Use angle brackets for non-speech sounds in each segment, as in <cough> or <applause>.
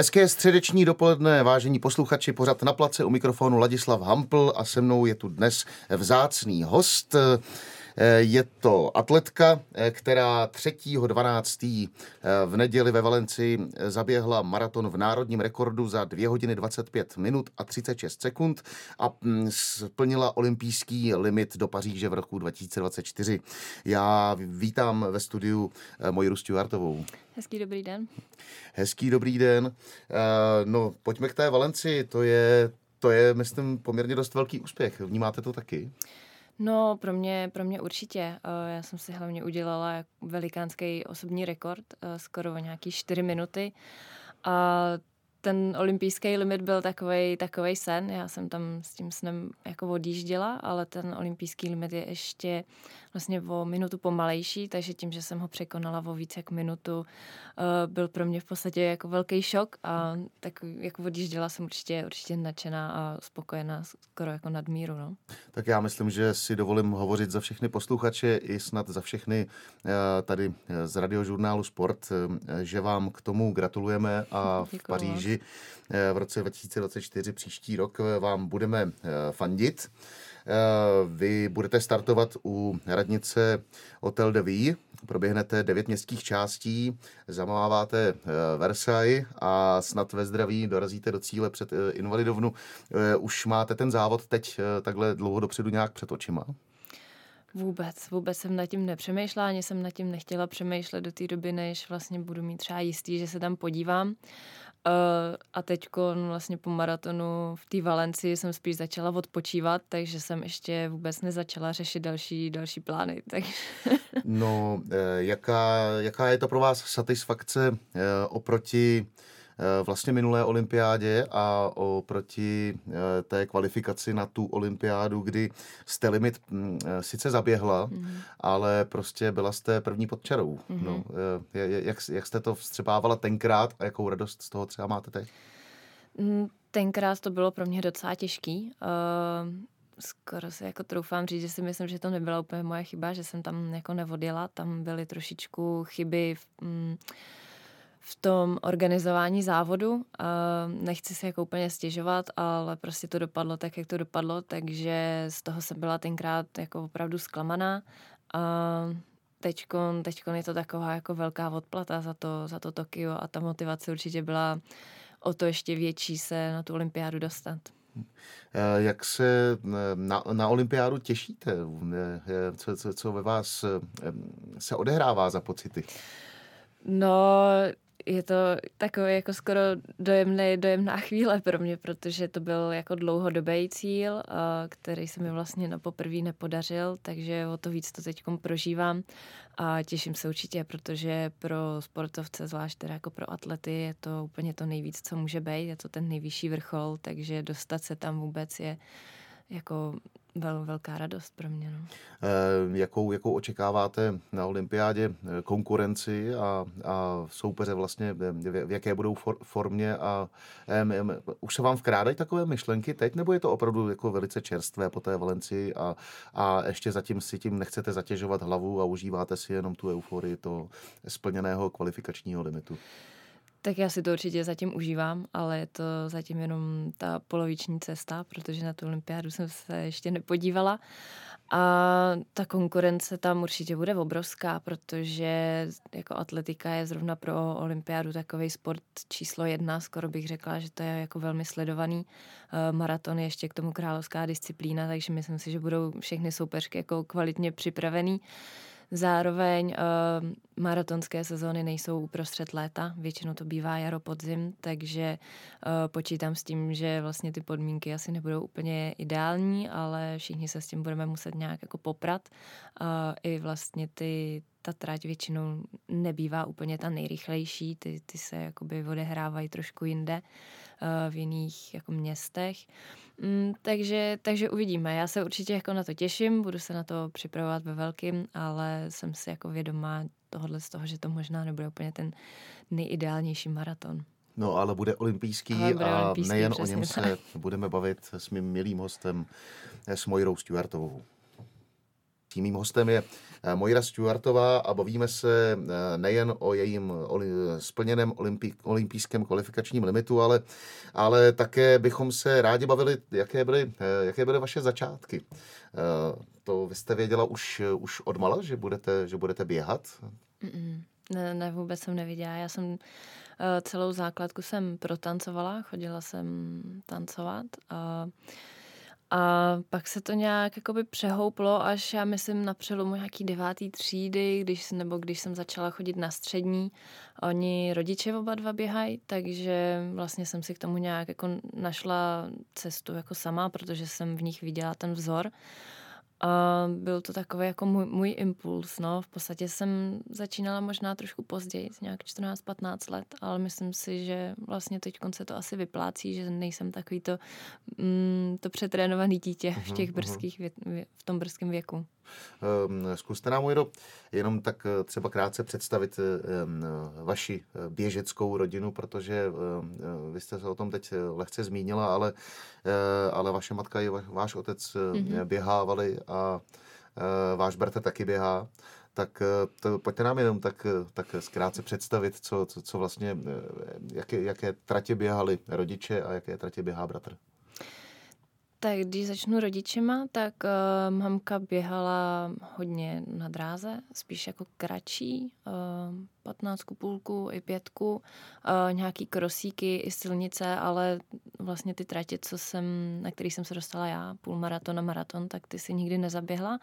Hezké středeční dopoledne, vážení posluchači, pořad na place u mikrofonu Ladislav Hampl a se mnou je tu dnes vzácný host. Eh, je to atletka, eh, která 3.12. Eh, v neděli ve Valenci zaběhla maraton v národním rekordu za 2 hodiny 25 minut a 36 sekund a mm, splnila olympijský limit do Paříže v roku 2024. Já vítám ve studiu moji Stuartovou. Hezký dobrý den. Hezký dobrý den. No, pojďme k té Valenci. To je, to je, myslím, poměrně dost velký úspěch. Vnímáte to taky? No, pro mě, pro mě určitě. Eh, já jsem si hlavně udělala velikánský osobní rekord, eh, skoro nějaký 4 minuty. A ten olympijský limit byl takový takovej sen. Já jsem tam s tím snem jako odjížděla, ale ten olympijský limit je ještě vlastně o minutu pomalejší, takže tím, že jsem ho překonala o víc jak minutu, eh, byl pro mě v podstatě jako velký šok a tak jako odjížděla jsem určitě, určitě nadšená a spokojená, skoro jako nadmíru. No. Tak já myslím, že si dovolím hovořit za všechny posluchače i snad za všechny eh, tady z radiožurnálu Sport, eh, že vám k tomu gratulujeme a v Paříži v roce 2024 příští rok vám budeme fandit. Eh, vy budete startovat u radnice Hotel de Vie, proběhnete devět městských částí, zamáváte eh, Versailles a snad ve zdraví dorazíte do cíle před eh, Invalidovnu. Už máte ten závod teď takhle dlouho dopředu nějak před očima? Vůbec, vůbec jsem nad tím nepřemýšlela, ani jsem nad tím nechtěla přemýšlet do té doby, než vlastně budu mít třeba jistý, že se tam podívám. Uh, a teď vlastně po maratonu v té Valenci jsem spíš začala odpočívat, takže jsem ještě vůbec nezačala řešit další, další plány. <laughs> Tak... no, eh, jaká, jaká je to pro vás satisfakce eh, oproti vlastně minulé olympiádě a oproti eh, té kvalifikaci na tu olympiádu, kdy jste limit mm, eh, sice zaběhla, mm-hmm. ale prostě byla jste první pod čarou. Mm-hmm. No, jak, jak jste to vstřebávala tenkrát a jakou radost z toho třeba máte teď? Mm, tenkrát to bylo pro mě docela těžký. Uh skoro si jako troufám říct, že si myslím, že to nebyla úplně moje chyba, že jsem tam jako nevodila, tam byly trošičku chyby v, mm, v tom organizování závodu. Nechci si jako úplně stěžovat, ale prostě to dopadlo tak, jak to dopadlo, takže z toho jsem byla tenkrát jako opravdu zklamaná. A teďkon, teďkon je to taková jako velká odplata za to, za to Tokio a ta motivace určitě byla o to ještě větší se na tu olympiádu dostat. Eh, jak se eh, na, na olympiádu těšíte? Eh, co, co, co ve vás se odehrává za pocity? No, je to takový jako skoro dojemný, dojemná chvíle pro mě, protože to byl jako dlouhodobý cíl, který se mi vlastně na poprvé nepodařil, takže o to víc to teď prožívám a těším se určitě, protože pro sportovce, zvlášť teda jako pro atlety, je to úplně to nejvíc, co může být, je to ten nejvyšší vrchol, takže dostat se tam vůbec je jako vel, velká radost pro mě. No. E, jakou, jakou očekáváte na olympiádě eh, konkurenci a, a soupeře vlastně, v, v jaké budou for, formě a e, už se vám vkrádají takové myšlenky teď, nebo je to opravdu jako velice čerstvé po té Valenci a, a ještě zatím si tím nechcete zatěžovat hlavu a užíváte si jenom tu euforii toho splněného kvalifikačního limitu? Tak já si to určitě zatím užívám, ale je to zatím jenom ta poloviční cesta, protože na tu olympiádu jsem se ještě nepodívala. A ta konkurence tam určitě bude obrovská, protože jako atletika je zrovna pro olympiádu takový sport číslo jedna, skoro bych řekla, že to je jako velmi sledovaný. Eh, maraton je ještě k tomu královská disciplína, takže myslím si, že budou všechny soupeřky jako kvalitně připravený. Zároveň uh, maratonské sezóny nejsou uprostřed léta, většinou to bývá jaro, podzim, takže uh, počítám s tím, že vlastně ty podmínky asi nebudou úplně ideální, ale všichni se s tím budeme muset nějak jako poprat. Uh, I vlastně ty, ta trať většinou nebývá úplně ta nejrychlejší, ty, ty se jakoby odehrávají trošku jinde v jiných jako městech. Mm, takže, takže uvidíme. Já se určitě jako na to těším, budu se na to připravovat ve velkým, ale jsem si jako vědomá tohohle z toho, že to možná nebude úplně ten nejideálnější maraton. No, ale bude olympijský ale bude a olympijský, nejen o něm se budeme bavit s mým milým hostem, s Mojrou Stuartovou. Mým hostem je eh, Mojra Stewartová a bavíme se eh, nejen o jejím splněném olympijském kvalifikačním limitu, ale, ale také bychom se rádi bavili, jaké byly, eh, jaké byly vaše začátky. To vy jste věděla už, už odmala, že budete, že budete běhat? Ne, ne, vůbec jsem neviděla. Já jsem celou základku jsem protancovala, chodila jsem tancovat a a pak se to nějak jakoby přehouplo, až já myslím na přelomu nějaký devátý třídy, když, nebo když jsem začala chodit na střední. Oni rodiče oba dva běhají, takže vlastně jsem si k tomu nějak jako našla cestu jako sama, protože jsem v nich viděla ten vzor. A byl to takový jako můj, můj impuls, no. V podstatě jsem začínala možná trošku později, nějak 14-15 let, ale myslím si, že vlastně teď se to asi vyplácí, že nejsem takový to, mm, to přetrénovaný dítě v mhm, těch mhm. brzkých, vě, v tom brzkém věku. Um, zkuste nám, Mojro, jenom tak eh, třeba krátce představit um, vaši eh, běžeckou rodinu, protože um, vy jste se o tom teď lehce zmínila, ale, uh, ale vaše matka i váš otec mm-hmm. běhávali a uh, váš bratr taky běhá. Tak to, pojďte nám jenom tak, tak zkrátce představit, co, co, co vlastně, jaké, jaké tratě běhali rodiče a jaké tratě běhá bratr. Tak když začnu rodičema, tak uh, mamka běhala hodně na dráze, spíš jako kratší, uh, 15 půlku i pětku, uh, nějaký krosíky i silnice, ale vlastně ty tratě, co jsem, na který jsem se dostala já, půlmaraton a maraton, tak ty si nikdy nezaběhla.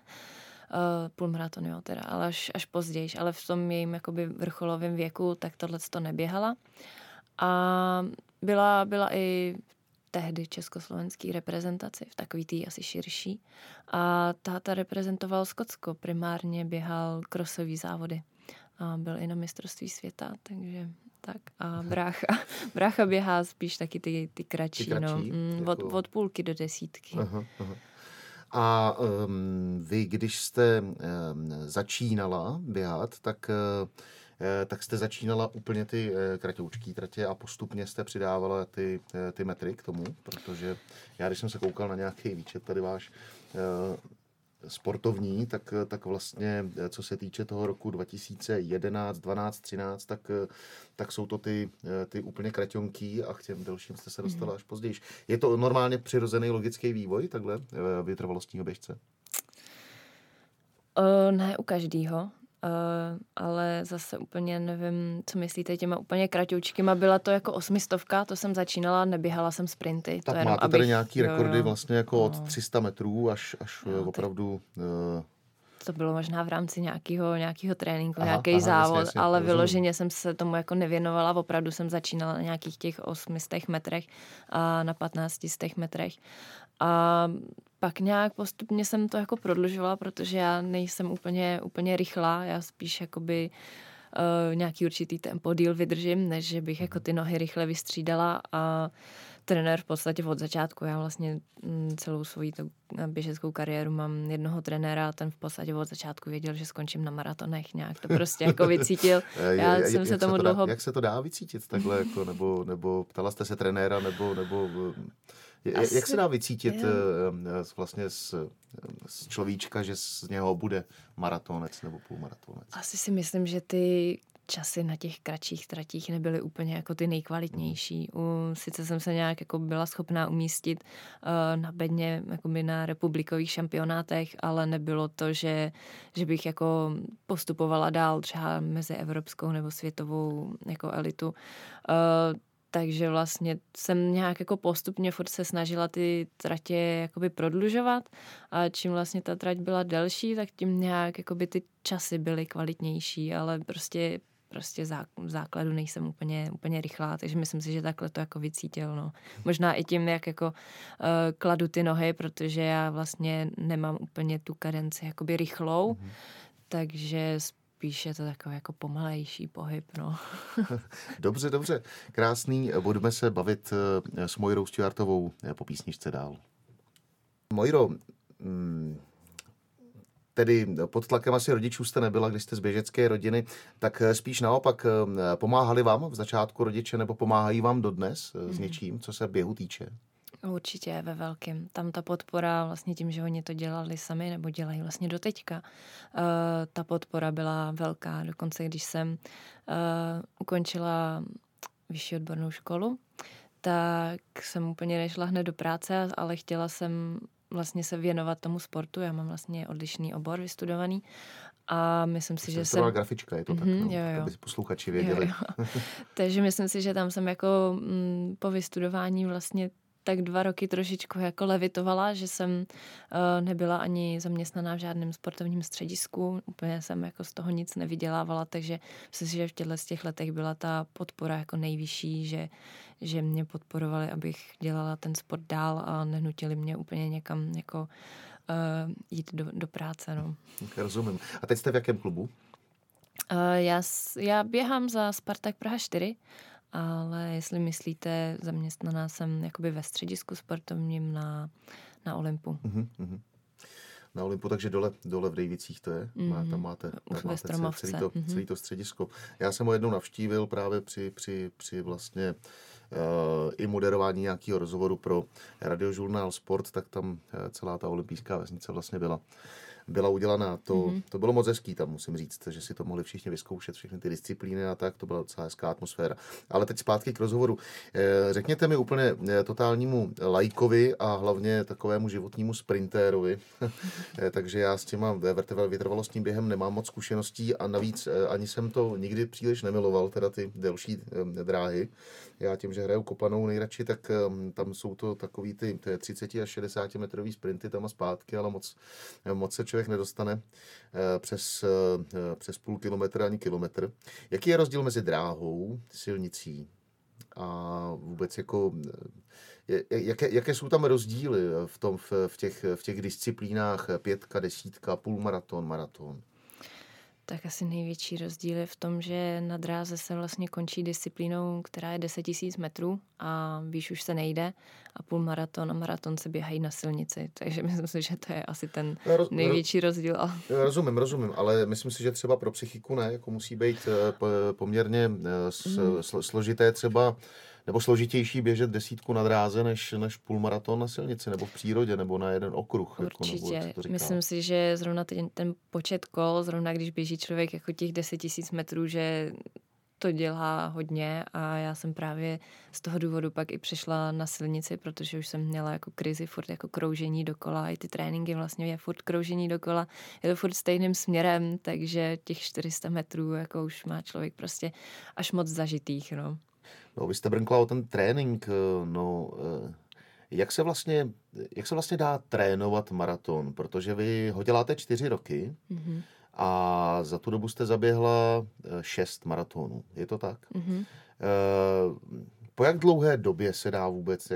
Uh, půlmaraton, jo, teda, ale až, až později, ale v tom jejím jakoby vrcholovém věku, tak tohle to neběhala. A byla, byla i tehdy československý reprezentaci, v takový tý asi širší. A táta reprezentoval Skotsko, primárně běhal krosový závody. A byl i na mistrovství světa, takže tak. A <laughs> brácha, brácha běhá spíš taky ty, ty kratší, ty kratší no, mm, jako... od, od půlky do desítky. Aha, aha. A um, vy, když jste um, začínala běhat, tak uh, tak jste začínala úplně ty eh, kratoučký tratě a postupně jste přidávala ty, eh, ty metry k tomu, protože já, když jsem se koukal na nějaký výčet tady váš sportovní, tak, tak vlastně, co se týče toho roku 2011, 12, 13, tak, tak jsou to ty, ty úplně kraťonký a k těm delším jste se dostala až později. Je to normálně přirozený logický vývoj takhle vytrvalostního běžce? Uh, ne u každého. Uh, ale zase úplně nevím, co myslíte těma úplně kratoučkýma. Byla to jako osmistovka, to jsem začínala, neběhala jsem sprinty. Tak to jenom, máte abych, tady nějaký rekordy jo, jo. vlastně jako no. od 300 metrů až, až jo, opravdu... Uh, to bylo možná v rámci nějakého, nějakého tréninku, nějaký závod, jasně, jasně, ale rozumím. vyloženě jsem se tomu jako nevěnovala, opravdu jsem začínala na nějakých těch 800 metrech a na 1500 metrech. A pak nějak postupně jsem to jako prodlužovala, protože já nejsem úplně, úplně rychlá, já spíš jakoby uh, nějaký určitý tempo díl vydržím, než že bych jako ty nohy rychle vystřídala. A trenér v podstatě od začátku. Já vlastně mm, celou svoji běžeckou kariéru mám jednoho trenéra a ten v podstatě od začátku věděl, že skončím na maratonech nějak. To prostě jako vycítil. <laughs> Já jsem jak, se tomu se to dlouho... Dá, jak se to dá vycítit takhle, jako, nebo, nebo ptala jste se trenéra, nebo, nebo asi, Jak se dá vycítit jo. Eh, vlastně z, z človíčka, že z něho bude maratonec nebo půlmaratonec? Asi si myslím, že ty časy na těch kratších tratích nebyly úplně jako ty nejkvalitnější. U, sice jsem se nějak jako byla schopná umístit uh, na bedně by na republikových šampionátech, ale nebylo to, že, že bych jako postupovala dál třeba mezi evropskou nebo světovou jako elitu. Uh, takže vlastně jsem nějak jako postupně furt se snažila ty tratě jakoby prodlužovat a čím vlastně ta trať byla delší, tak tím nějak jakoby ty časy byly kvalitnější, ale prostě prostě v základu nejsem úplně, úplně rychlá, takže myslím si, že takhle to jako vycítil, no. Možná i tím, jak jako uh, kladu ty nohy, protože já vlastně nemám úplně tu kadenci jakoby rychlou, mm-hmm. takže spíš je to takový jako pomalejší pohyb, no. <laughs> dobře, dobře. Krásný. Budeme se bavit eh, s Mojrou Stuartovou eh, po písničce dál. Mojro, mm, tedy pod tlakem asi rodičů jste nebyla, když jste z běžecké rodiny, tak eh, spíš naopak pomáhali vám v začátku rodiče nebo pomáhají vám dodnes s mhm. něčím, co se běhu týče? Určitě ve velkém. Tam ta podpora vlastně tím, že oni to dělali sami nebo dělají vlastně do teďka, uh, ta podpora byla velká. Dokonce když jsem uh, ukončila vyšší odbornou školu, tak jsem úplně nešla hned do práce, ale chtěla jsem vlastně se věnovat tomu sportu. Já mám vlastně odlišný obor vystudovaný a myslím si, že jsem... Grafička, je to mm-hmm, tak, no, jo, jo. aby posluchači věděli. Jo, jo. <laughs> Takže myslím si, že tam jsem jako mm, po vystudování vlastně tak dva roky trošičku jako levitovala, že jsem uh, nebyla ani zaměstnaná v žádném sportovním středisku, úplně jsem jako z toho nic nevydělávala, takže myslím si, že v těchto z těch letech byla ta podpora jako nejvyšší, že, že mě podporovali, abych dělala ten sport dál a nenutili mě úplně někam jako uh, jít do, do práce. No. Rozumím. A teď jste v jakém klubu? Uh, já, já běhám za Spartak Praha 4 ale jestli myslíte, zaměstnaná jsem jakoby ve středisku sportovním na, na Olympu. Mm-hmm. Na Olympu, takže dole, dole v Dejvicích to je. Mm, Má, tam máte, tam máte celý, celý, to, mm-hmm. celý to středisko. Já jsem ho jednou navštívil právě při, při, při vlastně uh, i moderování nějakého rozhovoru pro radiožurnál Sport, tak tam uh, celá ta olympijská vesnice vlastně byla byla udělaná. To, mm-hmm. to bylo moc hezký tam, musím říct, že si to mohli všichni vyzkoušet, všechny ty disciplíny a tak, to byla docela hezká atmosféra. Ale teď zpátky k rozhovoru. Eh, řekněte mi úplně eh, totálnímu lajkovi a hlavně takovému životnímu sprintérovi, <laughs> eh, takže já s těma vytrvalostním během nemám moc zkušeností a navíc ani jsem to nikdy příliš nemiloval, teda ty delší dráhy. Já tím, že hraju kopanou nejradši, tak tam jsou to takový ty 30 až 60 metrový sprinty tam a zpátky, ale moc, moc se člověk člověk nedostane eh, přes, eh, přes půl kilometru ani kilometr. Jaký je rozdíl mezi dráhou, silnicí a vůbec jako eh, jaké, jaké jsou tam rozdíly v, tom, v, v, těch, v těch disciplínách pětka, desítka, půlmaraton, maraton? Tak asi největší rozdíl je v tom, že na dráze se vlastně končí disciplínou, která je 10 000 metrů a výš už se nejde a půl maraton a maraton se běhají na silnici, takže <laughs> myslím si, že to je asi ten roz, největší rozdíl. <laughs> Rozumím, rozumím, ale myslím si, že třeba pro psychiku ne, jako musí být eh, poměrně eh, mm. složité třeba nebo složitější běžet desítku na dráze než, než půlmaraton na silnici, nebo v přírodě, nebo na jeden okruh. Určitě. Jako, nebo, Myslím si, že zrovna ten, ten počet kol, zrovna když běží člověk jako těch 10 tisíc metrů, že to dělá hodně a já jsem právě z toho důvodu pak i přešla na silnici, protože už jsem měla jako krizi, furt jako kroužení dokola, i ty tréninky vlastně je furt kroužení dokola, je to furt stejným směrem, takže těch 400 metrů jako už má člověk prostě až moc zažitých, no. No, vy jste brnkla o ten trénink, eh, no, eh, jak se vlastně, jak se vlastně dá trénovat maraton? Protože vy ho děláte čtyři roky mm-hmm. a za tu dobu jste zaběhla eh, šest maratonů. Je to tak? Mm-hmm. Po jak dlouhé době se dá vůbec,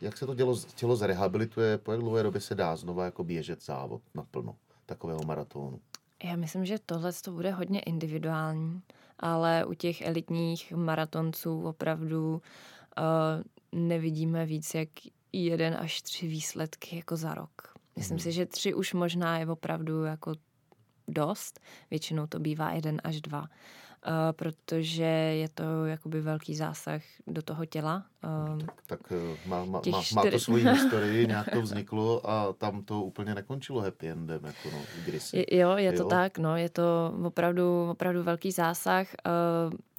jak se to tělo, tělo zrehabilituje, po jak dlouhé době se dá znova jako běžet závod naplno takového maratonu? Já myslím, že tohle to bude hodně individuální ale u těch elitních maratonců opravdu uh, nevidíme víc jak jeden až tři výsledky jako za rok. Myslím hmm. si, že tři už možná je opravdu jako dost. Většinou to bývá jeden až dva. Uh, protože je to jakoby velký zásah do toho těla. Uh, tak tak uh, má, má, má, má to svoji historii, <laughs> nějak to vzniklo a tam to úplně nekončilo happy endem, jako no, kdysi. Jo, je to jo? tak, no, je to opravdu, opravdu velký zásah.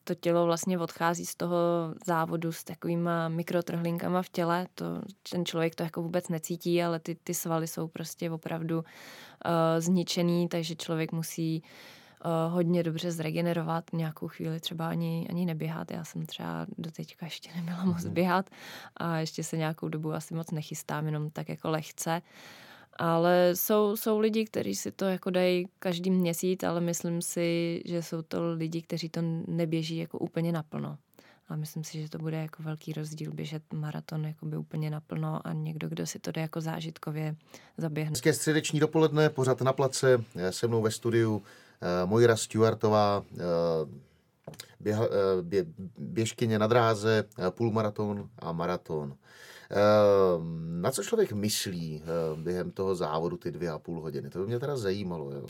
To tělo vlastně odchází z toho závodu s takovýma mikrotrhlinkama v těle. To, ten člověk to jako vůbec necítí, ale ty, ty svaly jsou prostě opravdu uh, zničený, takže člověk musí uh, uh, hodně dobře zregenerovat, nějakou chvíli třeba ani, ani neběhat. Já jsem třeba do teďka ještě nebyla moc mhm. běhat a ještě se nějakou dobu asi moc nechystám, jenom tak jako lehce. Ale jsou, jsou lidi, kteří si to jako dají každý měsíc, ale myslím si, že jsou to lidi, kteří to neběží jako úplně naplno. A myslím si, že to bude jako velký rozdíl běžet maraton jako by úplně naplno a někdo, kdo si to jde jako zážitkově zaběhne. Hezké středeční dopoledne, pořád na place, se mnou ve studiu Eh, Mojra Stewartová, eh, běha, eh, bě, běžkyně na dráze, půlmaraton a maraton. Na co člověk myslí během toho závodu ty dvě a půl hodiny? To by mě teda zajímalo. Jo.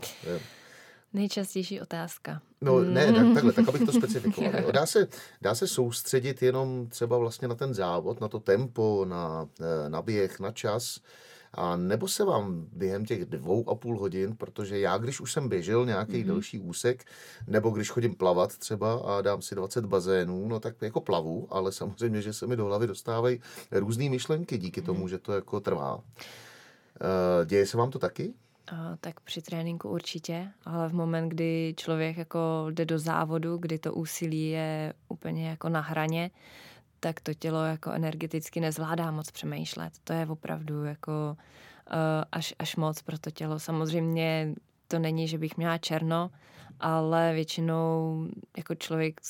Nejčastější otázka. No ne, tak, takhle, tak abych to specifikoval. <laughs> Dá se, dá se soustředit jenom třeba vlastně na ten závod, na to tempo, na, na běh, na čas, a nebo se vám během těch dvou a půl hodin, protože já, když už jsem běžel nějaký mm-hmm. delší úsek, nebo když chodím plavat třeba a dám si 20 bazénů, no tak jako plavu, ale samozřejmě, že se mi do hlavy dostávají různé myšlenky díky mm-hmm. tomu, že to jako trvá. Eh, děje se vám to taky? A, tak při tréninku určitě, ale v moment, kdy člověk jako jde do závodu, kdy to úsilí je úplně jako na hraně, tak to tělo jako energeticky nezvládá moc přemýšlet. To je opravdu jako uh, až, až moc pro to tělo. Samozřejmě to není, že bych měla černo, ale většinou jako člověk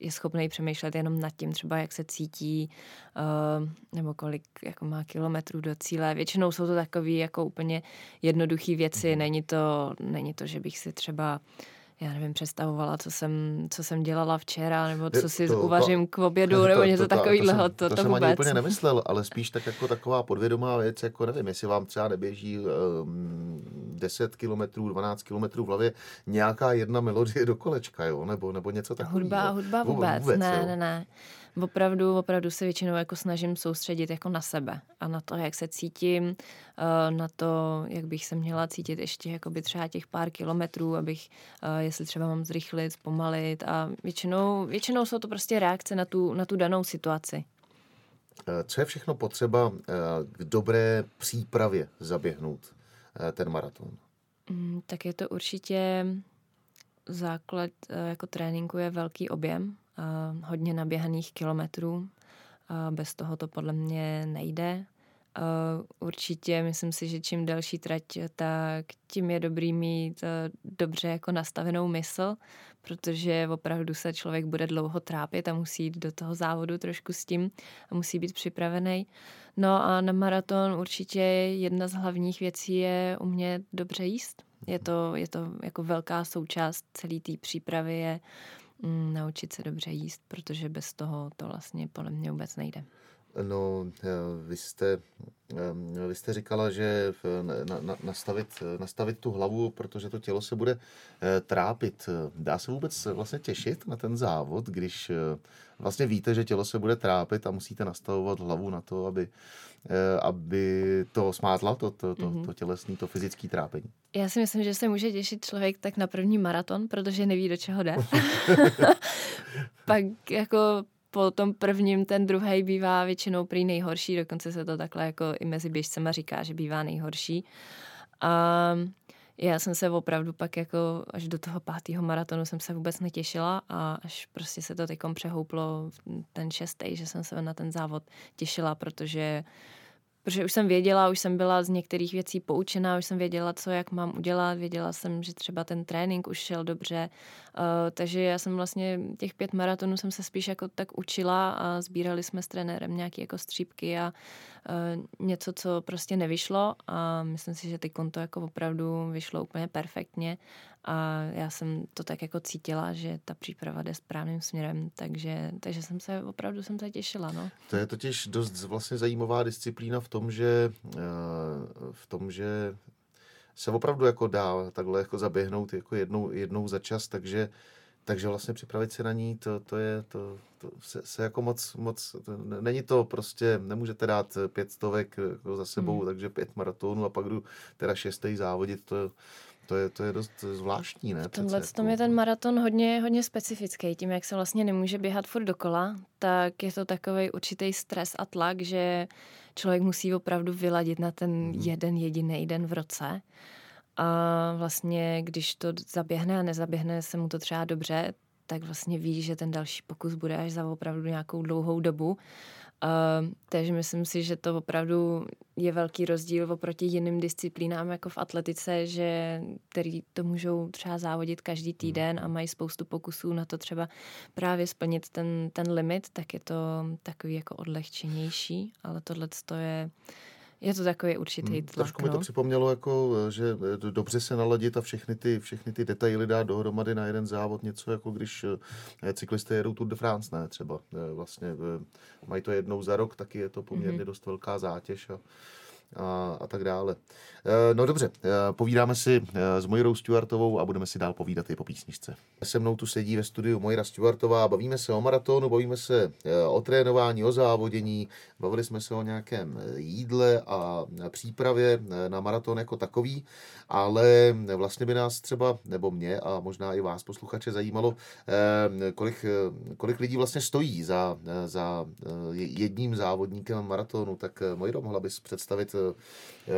je schopný přemýšlet jenom nad tím, třeba jak se cítí, uh, nebo kolik jako má kilometrů do cíle. Většinou jsou to takové jako úplně jednoduché věci. Mhm. Není to, není to, že bych si třeba uh, já nevím, představovala, co jsem, co jsem dělala včera, nebo co si to, uvařím k obědu, <laughs> nebo něco takového. To, to, to, to, jsem vůbec. ani úplně nemyslel, ale spíš tak jako taková podvědomá věc, jako nevím, jestli vám třeba neběží um, 10 kilometrů, 12 kilometrů v hlavě nějaká jedna melodie do kolečka, jo, nebo, nebo něco takového. Hudba, hudba vůbec, vůbec ne, jo. ne, ne opravdu, opravdu se většinou jako snažím soustředit jako na sebe a na to, jak se cítím, eh, na to, jak bych se měla cítit ještě jako by třeba těch pár kilometrů, abych, eh, jestli třeba mám zrychlit, zpomalit a většinou, většinou jsou to prostě reakce na tu, na tu danou situaci. Eh, co je všechno potřeba k dobré přípravě zaběhnout ten maraton? Mm, tak je to určitě základ jako tréninku je velký objem, hodně naběhaných kilometrů. Bez toho to podle mě nejde. Určitě myslím si, že čím delší trať, tak tím je dobrý mít dobře jako nastavenou mysl, protože opravdu se člověk bude dlouho trápit a musí jít do toho závodu trošku s tím a musí být připravený. No a na maraton určitě jedna z hlavních věcí je umět dobře jíst. Je to, je to jako velká součást celé té přípravy je naučit se dobře jíst, protože bez toho to vlastně podle mě vůbec nejde. No, eh, vy jste, eh, vy jste říkala, že na, na, nastavit, nastavit tu hlavu, protože to tělo se bude eh, trápit. Dá se vůbec vlastně těšit na ten závod, když vlastně víte, že tělo se bude trápit a musíte nastavovat hlavu na to, aby, aby to smátla, to, to, to, mm-hmm. to tělesní, to fyzické trápení? Já si myslím, že se může těšit člověk tak na první maraton, protože neví, do čeho jde. <laughs> <laughs> Pak jako po tom prvním ten druhý bývá většinou prý nejhorší, dokonce se to takhle jako i mezi běžcema říká, že bývá nejhorší. A já jsem se opravdu pak jako až do toho pátého maratonu jsem se vůbec netěšila a až prostě se to teďkom přehouplo ten šestý, že jsem se na ten závod těšila, protože protože už jsem věděla, už jsem byla z některých věcí poučená, už jsem věděla, co jak mám udělat, věděla jsem, že třeba ten trénink už šel dobře, uh, takže já jsem vlastně těch pět maratonů jsem se spíš jako tak učila a sbírali jsme s trenérem nějaké jako střípky a uh, něco, co prostě nevyšlo. A myslím si, že ty konto jako opravdu vyšlo úplně perfektně a já jsem to tak jako cítila, že ta příprava jde správným směrem, takže, takže jsem se opravdu jsem se těšila. No. To je totiž dost vlastně zajímavá disciplína v tom, že eh, v tom, že se opravdu jako dá takhle jako zaběhnout jako jednou, jednou za čas, takže takže vlastně připravit se na ní, to, to je, to, to se, se jako moc, moc, to, není to prostě, nemůžete dát pět stovek jako za sebou, hmm. takže pět maratonů a pak jdu teda šestý závodit, to, to je, to je dost zvláštní, ne? V tomhle tom jako... je ten maraton hodně, hodně specifický. Tím, jak se vlastně nemůže běhat furt dokola, tak je to takový určitý stres a tlak, že člověk musí opravdu vyladit na ten mm. jeden jediný den v roce. A vlastně, když to zaběhne a nezaběhne se mu to třeba dobře, tak vlastně ví, že ten další pokus bude až za opravdu nějakou dlouhou dobu. Uh, takže myslím si, že to opravdu je velký rozdíl oproti jiným disciplínám, jako v atletice, že který to můžou třeba závodit každý hmm. týden a mají spoustu pokusů na to třeba právě splnit ten, ten limit, tak je to takový jako odlehčenější, ale tohle je je to takový určitý hmm, tlak. Trošku mi to no. připomnělo, jako, že dobře se naladit a všechny ty, všechny ty detaily dát dohromady na jeden závod, něco jako když eh, cyklisté jedou Tour de France, ne třeba. Eh, vlastně eh, mají to jednou za rok, taky je to poměrně mm-hmm. dost velká zátěž a a, a tak dále. Eh, no dobře, eh, povídáme si eh, s Mojirou Stuartovou a budeme si dál povídat i po písničce. Se mnou tu sedí ve studiu Mojira Stuartová, bavíme se o maratonu, bavíme se o trénování, o závodění, bavili jsme se o nějakém jídle a přípravě na maraton jako takový, ale vlastně by nás třeba, nebo mě a možná i vás posluchače zajímalo, kolik, kolik lidí vlastně stojí za, za jedním závodníkem maratonu, tak Mojiro, mohla bys představit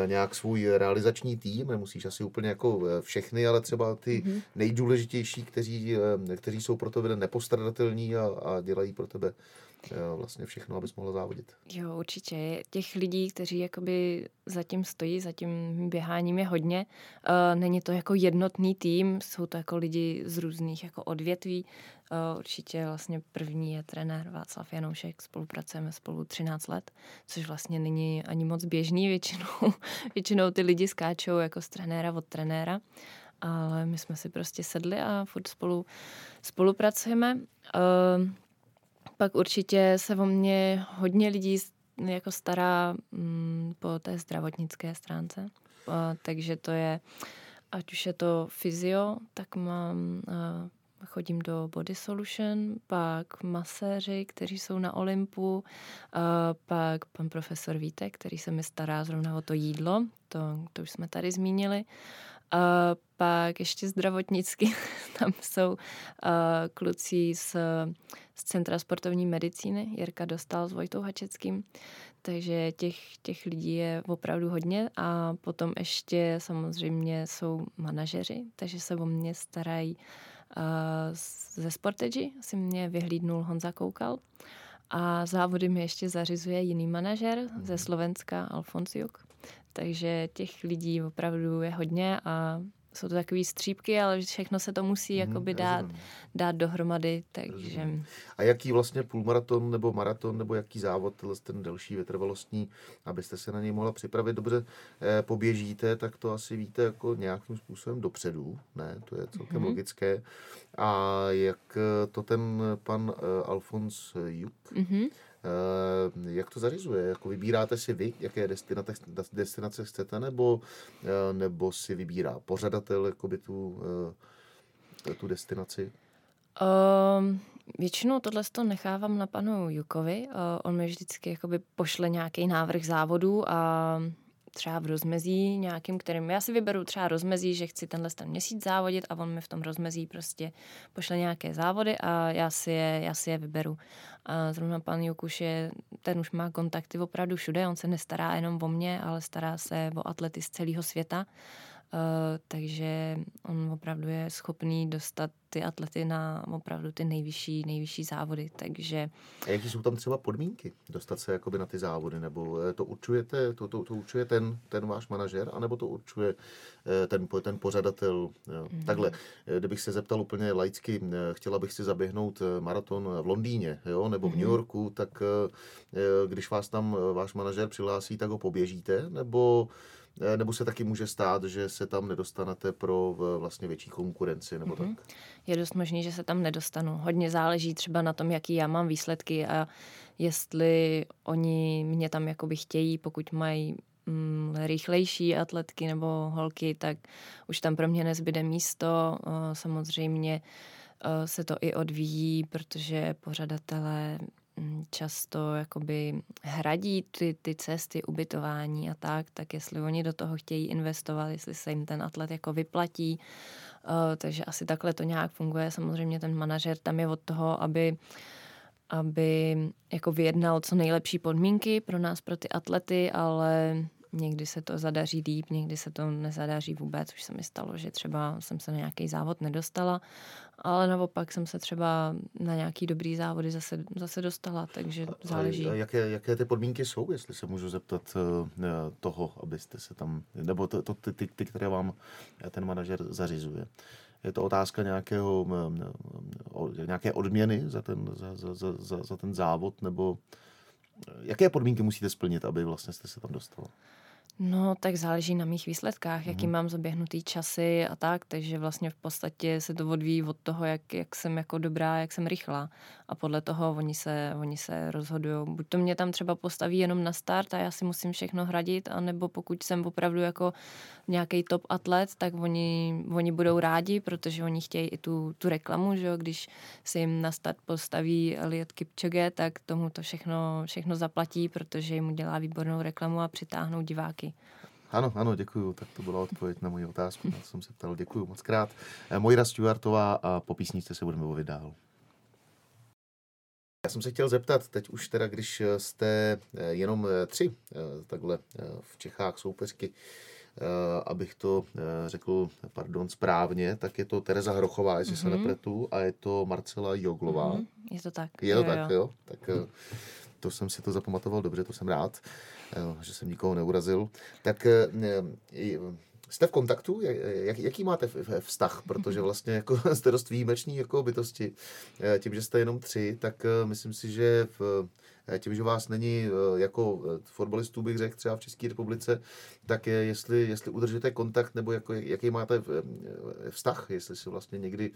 nějak svůj realizační tým, nemusíš asi úplně jako eh, všechny, ale třeba ty mm-hmm. nejdůležitější, kteří, eh, kteří jsou pro tebe nepostradatelní a, a dělají pro tebe vlastně všechno, abys mohla závodit. Jo, určitě. Těch lidí, kteří jakoby zatím stojí, za tím běháním je hodně. Není to jako jednotný tým, jsou to jako lidi z různých jako odvětví. Určitě vlastně první je trenér Václav Janoušek, spolupracujeme spolu 13 let, což vlastně není ani moc běžný, většinou, <laughs> většinou ty lidi skáčou jako z trenéra od trenéra, ale my jsme si prostě sedli a furt spolu spolupracujeme. Pak určitě se o mě hodně lidí jako stará mm, po té zdravotnické stránce, takže to je, ať už je to fyzio, tak mám chodím do Body Solution, pak maséři, kteří jsou na Olympu, pak pan profesor Vítek, který se mi stará zrovna o to jídlo, to, to už jsme tady zmínili. A pak ještě zdravotnicky, <laughs> tam jsou uh, kluci z, z Centra sportovní medicíny, Jirka Dostal s Vojtou Hačeckým, takže těch, těch lidí je opravdu hodně. A potom ještě samozřejmě jsou manažeři, takže se o mě starají ze Sportage. Si mě vyhlídnul Honza Koukal. A závody mi ještě zařizuje jiný manažer ze mhm. Slovenska, Alfons Juk. Takže těch lidí opravdu je hodně a jsou to takové střípky, ale všechno se to musí hmm, jakoby dát, dát dohromady, takže... Rozumím. A jaký vlastně půlmaraton nebo maraton nebo jaký závod, ten delší vytrvalostní, abyste se na něj mohla připravit dobře, eh, poběžíte, tak to asi víte jako nějakým způsobem dopředu, ne? To je celkem hmm. logické. A jak to ten pan eh, Alfons Juk, hmm Eh, jak to zařizuje? Jako vybíráte si vy, jaké destinace, destinace chcete, nebo, eh, nebo si vybírá pořadatel jakoby tu, eh, tu destinaci? Um, většinou tohle to nechávám na panu Jukovi. Uh, on mi vždycky jakoby pošle nějaký návrh závodu a třeba v rozmezí nějakým, kterým já si vyberu třeba rozmezí, že chci tenhle ten měsíc závodit a on mi v tom rozmezí prostě pošle nějaké závody a já si je, já si je vyberu. A zrovna pan Jukuš je, ten už má kontakty opravdu všude, on se nestará jenom o mě, ale stará se o atlety z celého světa. Uh, takže on opravdu je schopný dostat ty atlety na opravdu ty nejvyšší, nejvyšší závody, takže... A jaký jsou tam třeba podmínky dostat se jakoby na ty závody, nebo eh, to určujete, to, to, to určuje ten, ten váš manažer, anebo to určuje eh, ten, ten pořadatel? Mm. Takhle, kdybych se zeptal úplně laicky, chtěla bych si zaběhnout maraton v Londýně, jo, nebo v New mhm. Yorku, tak když vás tam váš manažer přihlásí, tak ho poběžíte, nebo Eh, nebo se taky může stát, že se tam nedostanete pro vlastně větší konkurenci nebo mm-hmm. tak? Je dost možný, že se tam nedostanu. Hodně záleží třeba na tom, jaký já mám výsledky a jestli oni mě tam jakoby chtějí, pokud mají mm, rychlejší atletky nebo holky, tak už tam pro mě nezbyde místo. Samozřejmě se to i odvíjí, protože pořadatelé často jakoby hradí ty, ty cesty, ubytování a tak, tak jestli oni do toho chtějí investovat, jestli se jim ten atlet jako vyplatí, uh, takže asi takhle to nějak funguje. Samozřejmě ten manažer tam je od toho, aby aby jako vyjednal co nejlepší podmínky pro nás, pro ty atlety, ale Někdy se to zadaří líp, někdy se to nezadaří vůbec. Už se mi stalo, že třeba jsem se na nějaký závod nedostala, ale naopak jsem se třeba na nějaký dobrý závody zase, zase dostala, takže záleží. A jaké, jaké ty podmínky jsou, jestli se můžu zeptat uh, toho, abyste se tam, nebo to, to, ty, ty, ty, které vám ten manažer zařizuje? Je to otázka nějakého, nějaké odměny za ten, za, za, za, za ten závod, nebo jaké podmínky musíte splnit, aby vlastně jste se tam dostala? No, tak záleží na mých výsledkách, jaký mm. mám zaběhnutý časy a tak, takže vlastně v podstatě se to odvíjí od toho, jak, jak jsem jako dobrá, jak jsem rychlá. A podle toho oni se, oni se rozhodují. Buď to mě tam třeba postaví jenom na start a já si musím všechno hradit, anebo pokud jsem opravdu jako nějaký top atlet, tak oni, oni budou rádi, protože oni chtějí i tu, tu reklamu, že jo? když si jim na start postaví Elliot Kipchoge, tak tomu to všechno, všechno zaplatí, protože jim udělá výbornou reklamu a přitáhnou diváky. Ano, ano, děkuju. Tak to byla odpověď na moji otázku. Na to jsem se ptal. Děkuju moc krát. Eh, Mojra Stuartová a po písničce se budeme bavit dál. Já jsem se chtěl zeptat, teď už teda, když jste eh, jenom eh, tři takhle v Čechách soupeřky, abych to řekl, pardon, správně, tak je to Tereza Hrochová, jestli mm-hmm. se mhm. nepletu, a je to Marcela Joglová. Mm-hmm. Je to tak. Je to jo, tak, jo. jo. Tak to jsem si to zapamatoval dobře, to jsem rád, že jsem nikoho neurazil. Tak jste v kontaktu? Jak, jaký máte vztah? Protože vlastně jako <laughs> jste dost výjimeční jako bytosti. Eh, tím, že jste jenom tři, tak eh, myslím si, že v, eh, tím, že vás není jako fotbalistů, bych řekl, třeba v České republice, tak je, jestli, jestli udržíte kontakt, nebo jako, jaký máte vztah, jestli si vlastně někdy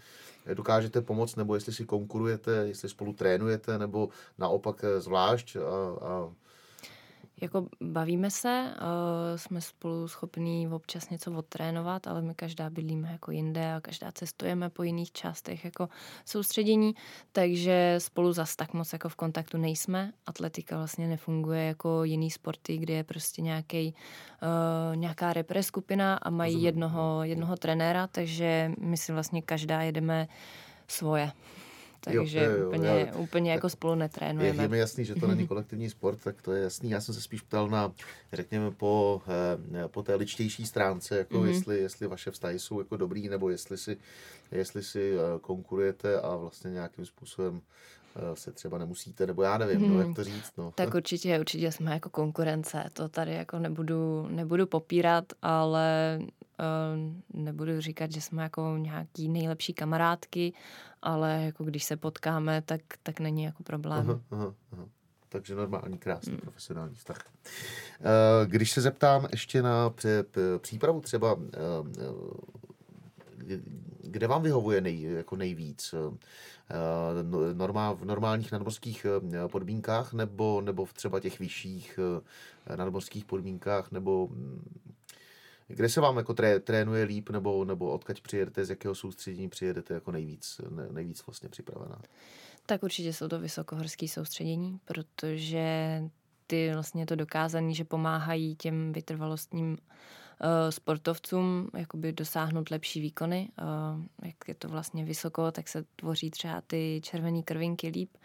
dokážete pomoct, nebo jestli si konkurujete, jestli spolu trénujete, nebo naopak zvlášť a, a jako bavíme se, uh, jsme spolu schopní občas něco odtrénovat, ale my každá bydlíme jako jinde a každá cestujeme po jiných částech jako soustředění, takže spolu zas tak moc jako v kontaktu nejsme. Atletika vlastně nefunguje jako jiný sporty, kde je prostě nějaký, uh, nějaká repre skupina a mají jednoho, jednoho trenéra, takže my si vlastně každá jedeme svoje takže jo, jo, jo, úplně, já, úplně jako spolu netrénujeme. Je, je mi jasný, že to není kolektivní sport, tak to je jasný. Já jsem se spíš ptal na, řekněme, po, eh, po té ličtější stránce, jako mm-hmm. jestli, jestli vaše vztahy jsou jako dobrý, nebo jestli si, jestli si eh, konkurujete a vlastně nějakým způsobem se třeba nemusíte, nebo já nevím, hmm. no, jak mhm. to říct. No. Tak určitě, určitě jsme jako konkurence, to tady jako nebudu, nebudu popírat, ale uh, nebudu říkat, že jsme jako nějaký nejlepší kamarádky, ale jako když se potkáme, tak, tak není jako problém. Aha, aha, aha. Takže normální, krásný hmm. profesionální vztah. Eh, když se zeptám ještě na přípravu třeba, eh, kde vám vyhovuje nej, jako nejvíc? No, normál, v normálních nadmořských podmínkách nebo, nebo v třeba těch vyšších nadmořských podmínkách nebo hm, kde se vám jako tré, trénuje líp, nebo, nebo odkaď přijedete, z jakého soustředění přijedete jako nejvíc, ne, nejvíc vlastně připravená? Tak určitě jsou to vysokohorské soustředění, protože ty vlastně to dokázaný, že pomáhají těm vytrvalostním uh, sportovcům jakoby dosáhnout lepší výkony. Uh, jak je to vlastně vysoko, tak se tvoří třeba ty červené krvinky líp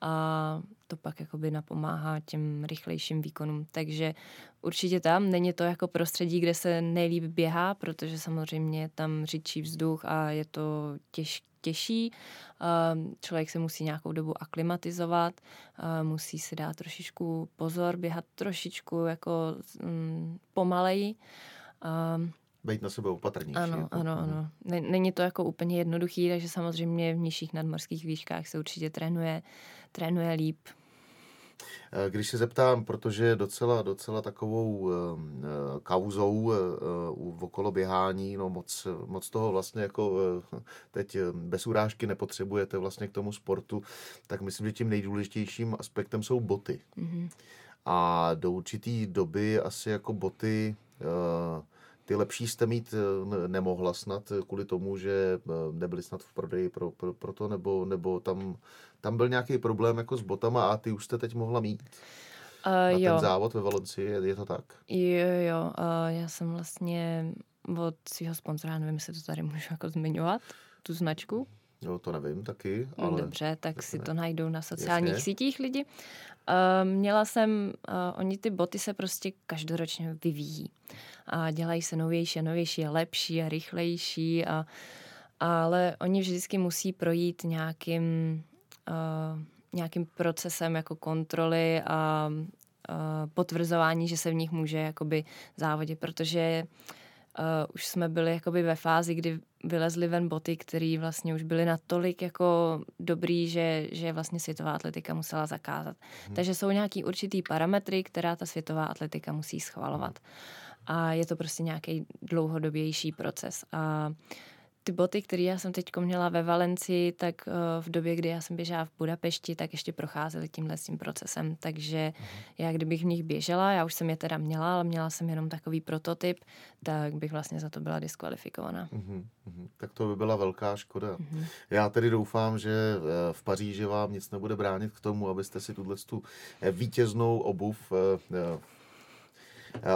a to pak jakoby napomáhá těm rychlejším výkonům. Takže určitě tam není to jako prostředí, kde se nejlíp běhá, protože samozřejmě tam řidčí vzduch a je to těž, těžší. Člověk se musí nějakou dobu aklimatizovat, musí si dát trošičku pozor, běhat trošičku jako mm, pomaleji. Být na sebe opatrnější. Ano, jako. ano, mhm. ano. Není to jako úplně jednoduchý, takže samozřejmě v nižších nadmorských výškách se určitě trénuje, trénuje líp. Eh, když se zeptám, protože docela, docela takovou uh, kauzou uh, okolo běhání, no moc, moc toho vlastně jako uh, teď bez urážky nepotřebujete vlastně k tomu sportu, tak myslím, že tím nejdůležitějším aspektem jsou boty. Mm-hmm. A do určitý doby asi jako boty ty lepší jste mít nemohla snad kvůli tomu, že nebyly snad v prodeji pro, pro, pro to, nebo, nebo tam tam byl nějaký problém jako s botama a ty už jste teď mohla mít? Uh, na jo. ten závod ve Valencii, je, je to tak? Jo, jo, uh, já jsem vlastně od svého sponzora, nevím, jestli to tady můžu jako zmiňovat, tu značku. Jo, to nevím taky, ale... Dobře, tak si ne. to najdou na sociálních Jasně. sítích lidi. Uh, měla jsem, uh, oni ty boty se prostě každoročně vyvíjí. A dělají se novější a novější a lepší a rychlejší a ale oni vždycky musí projít nějakým uh, nějakým procesem jako kontroly a uh, potvrzování, že se v nich může jakoby závodit, protože uh, už jsme byli jakoby ve fázi, kdy vylezly ven boty, které vlastně už byly natolik jako dobrý, že, že vlastně světová atletika musela zakázat. Hmm. Takže jsou nějaký určitý parametry, která ta světová atletika musí schvalovat. A je to prostě nějaký dlouhodobější proces. A ty boty, které já jsem teď měla ve Valencii, tak uh, v době, kdy já jsem běžela v Budapešti, tak ještě procházely tímhle tím procesem. Takže uh-huh. já kdybych v nich běžela, já už jsem je teda měla, ale měla jsem jenom takový prototyp, tak bych vlastně za to byla diskvalifikovaná. Uh-huh. Tak to by byla velká škoda. Uh-huh. Já tedy doufám, že eh, v Paříži vám nic nebude bránit k tomu, abyste si tuhle tu vítěznou obuv Eh,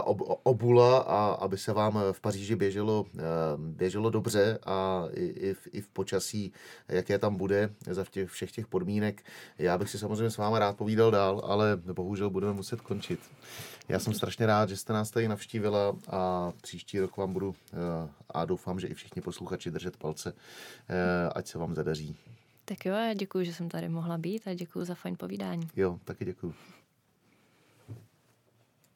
ob, obula a aby se vám v Paříži běželo, eh, běželo dobře a i, i, v, i v počasí, jaké tam bude za těch, všech těch podmínek. Já bych si samozřejmě s váma rád povídal dál, ale bohužel budeme muset končit. Já jsem strašně rád, že jste nás tady navštívila a příští rok vám budu eh, a doufám, že i všichni posluchači držet palce, ať se vám zadaří. Tak jo, já děkuji, že jsem tady mohla být a děkuji za fajn povídání. Jo, taky děkuji.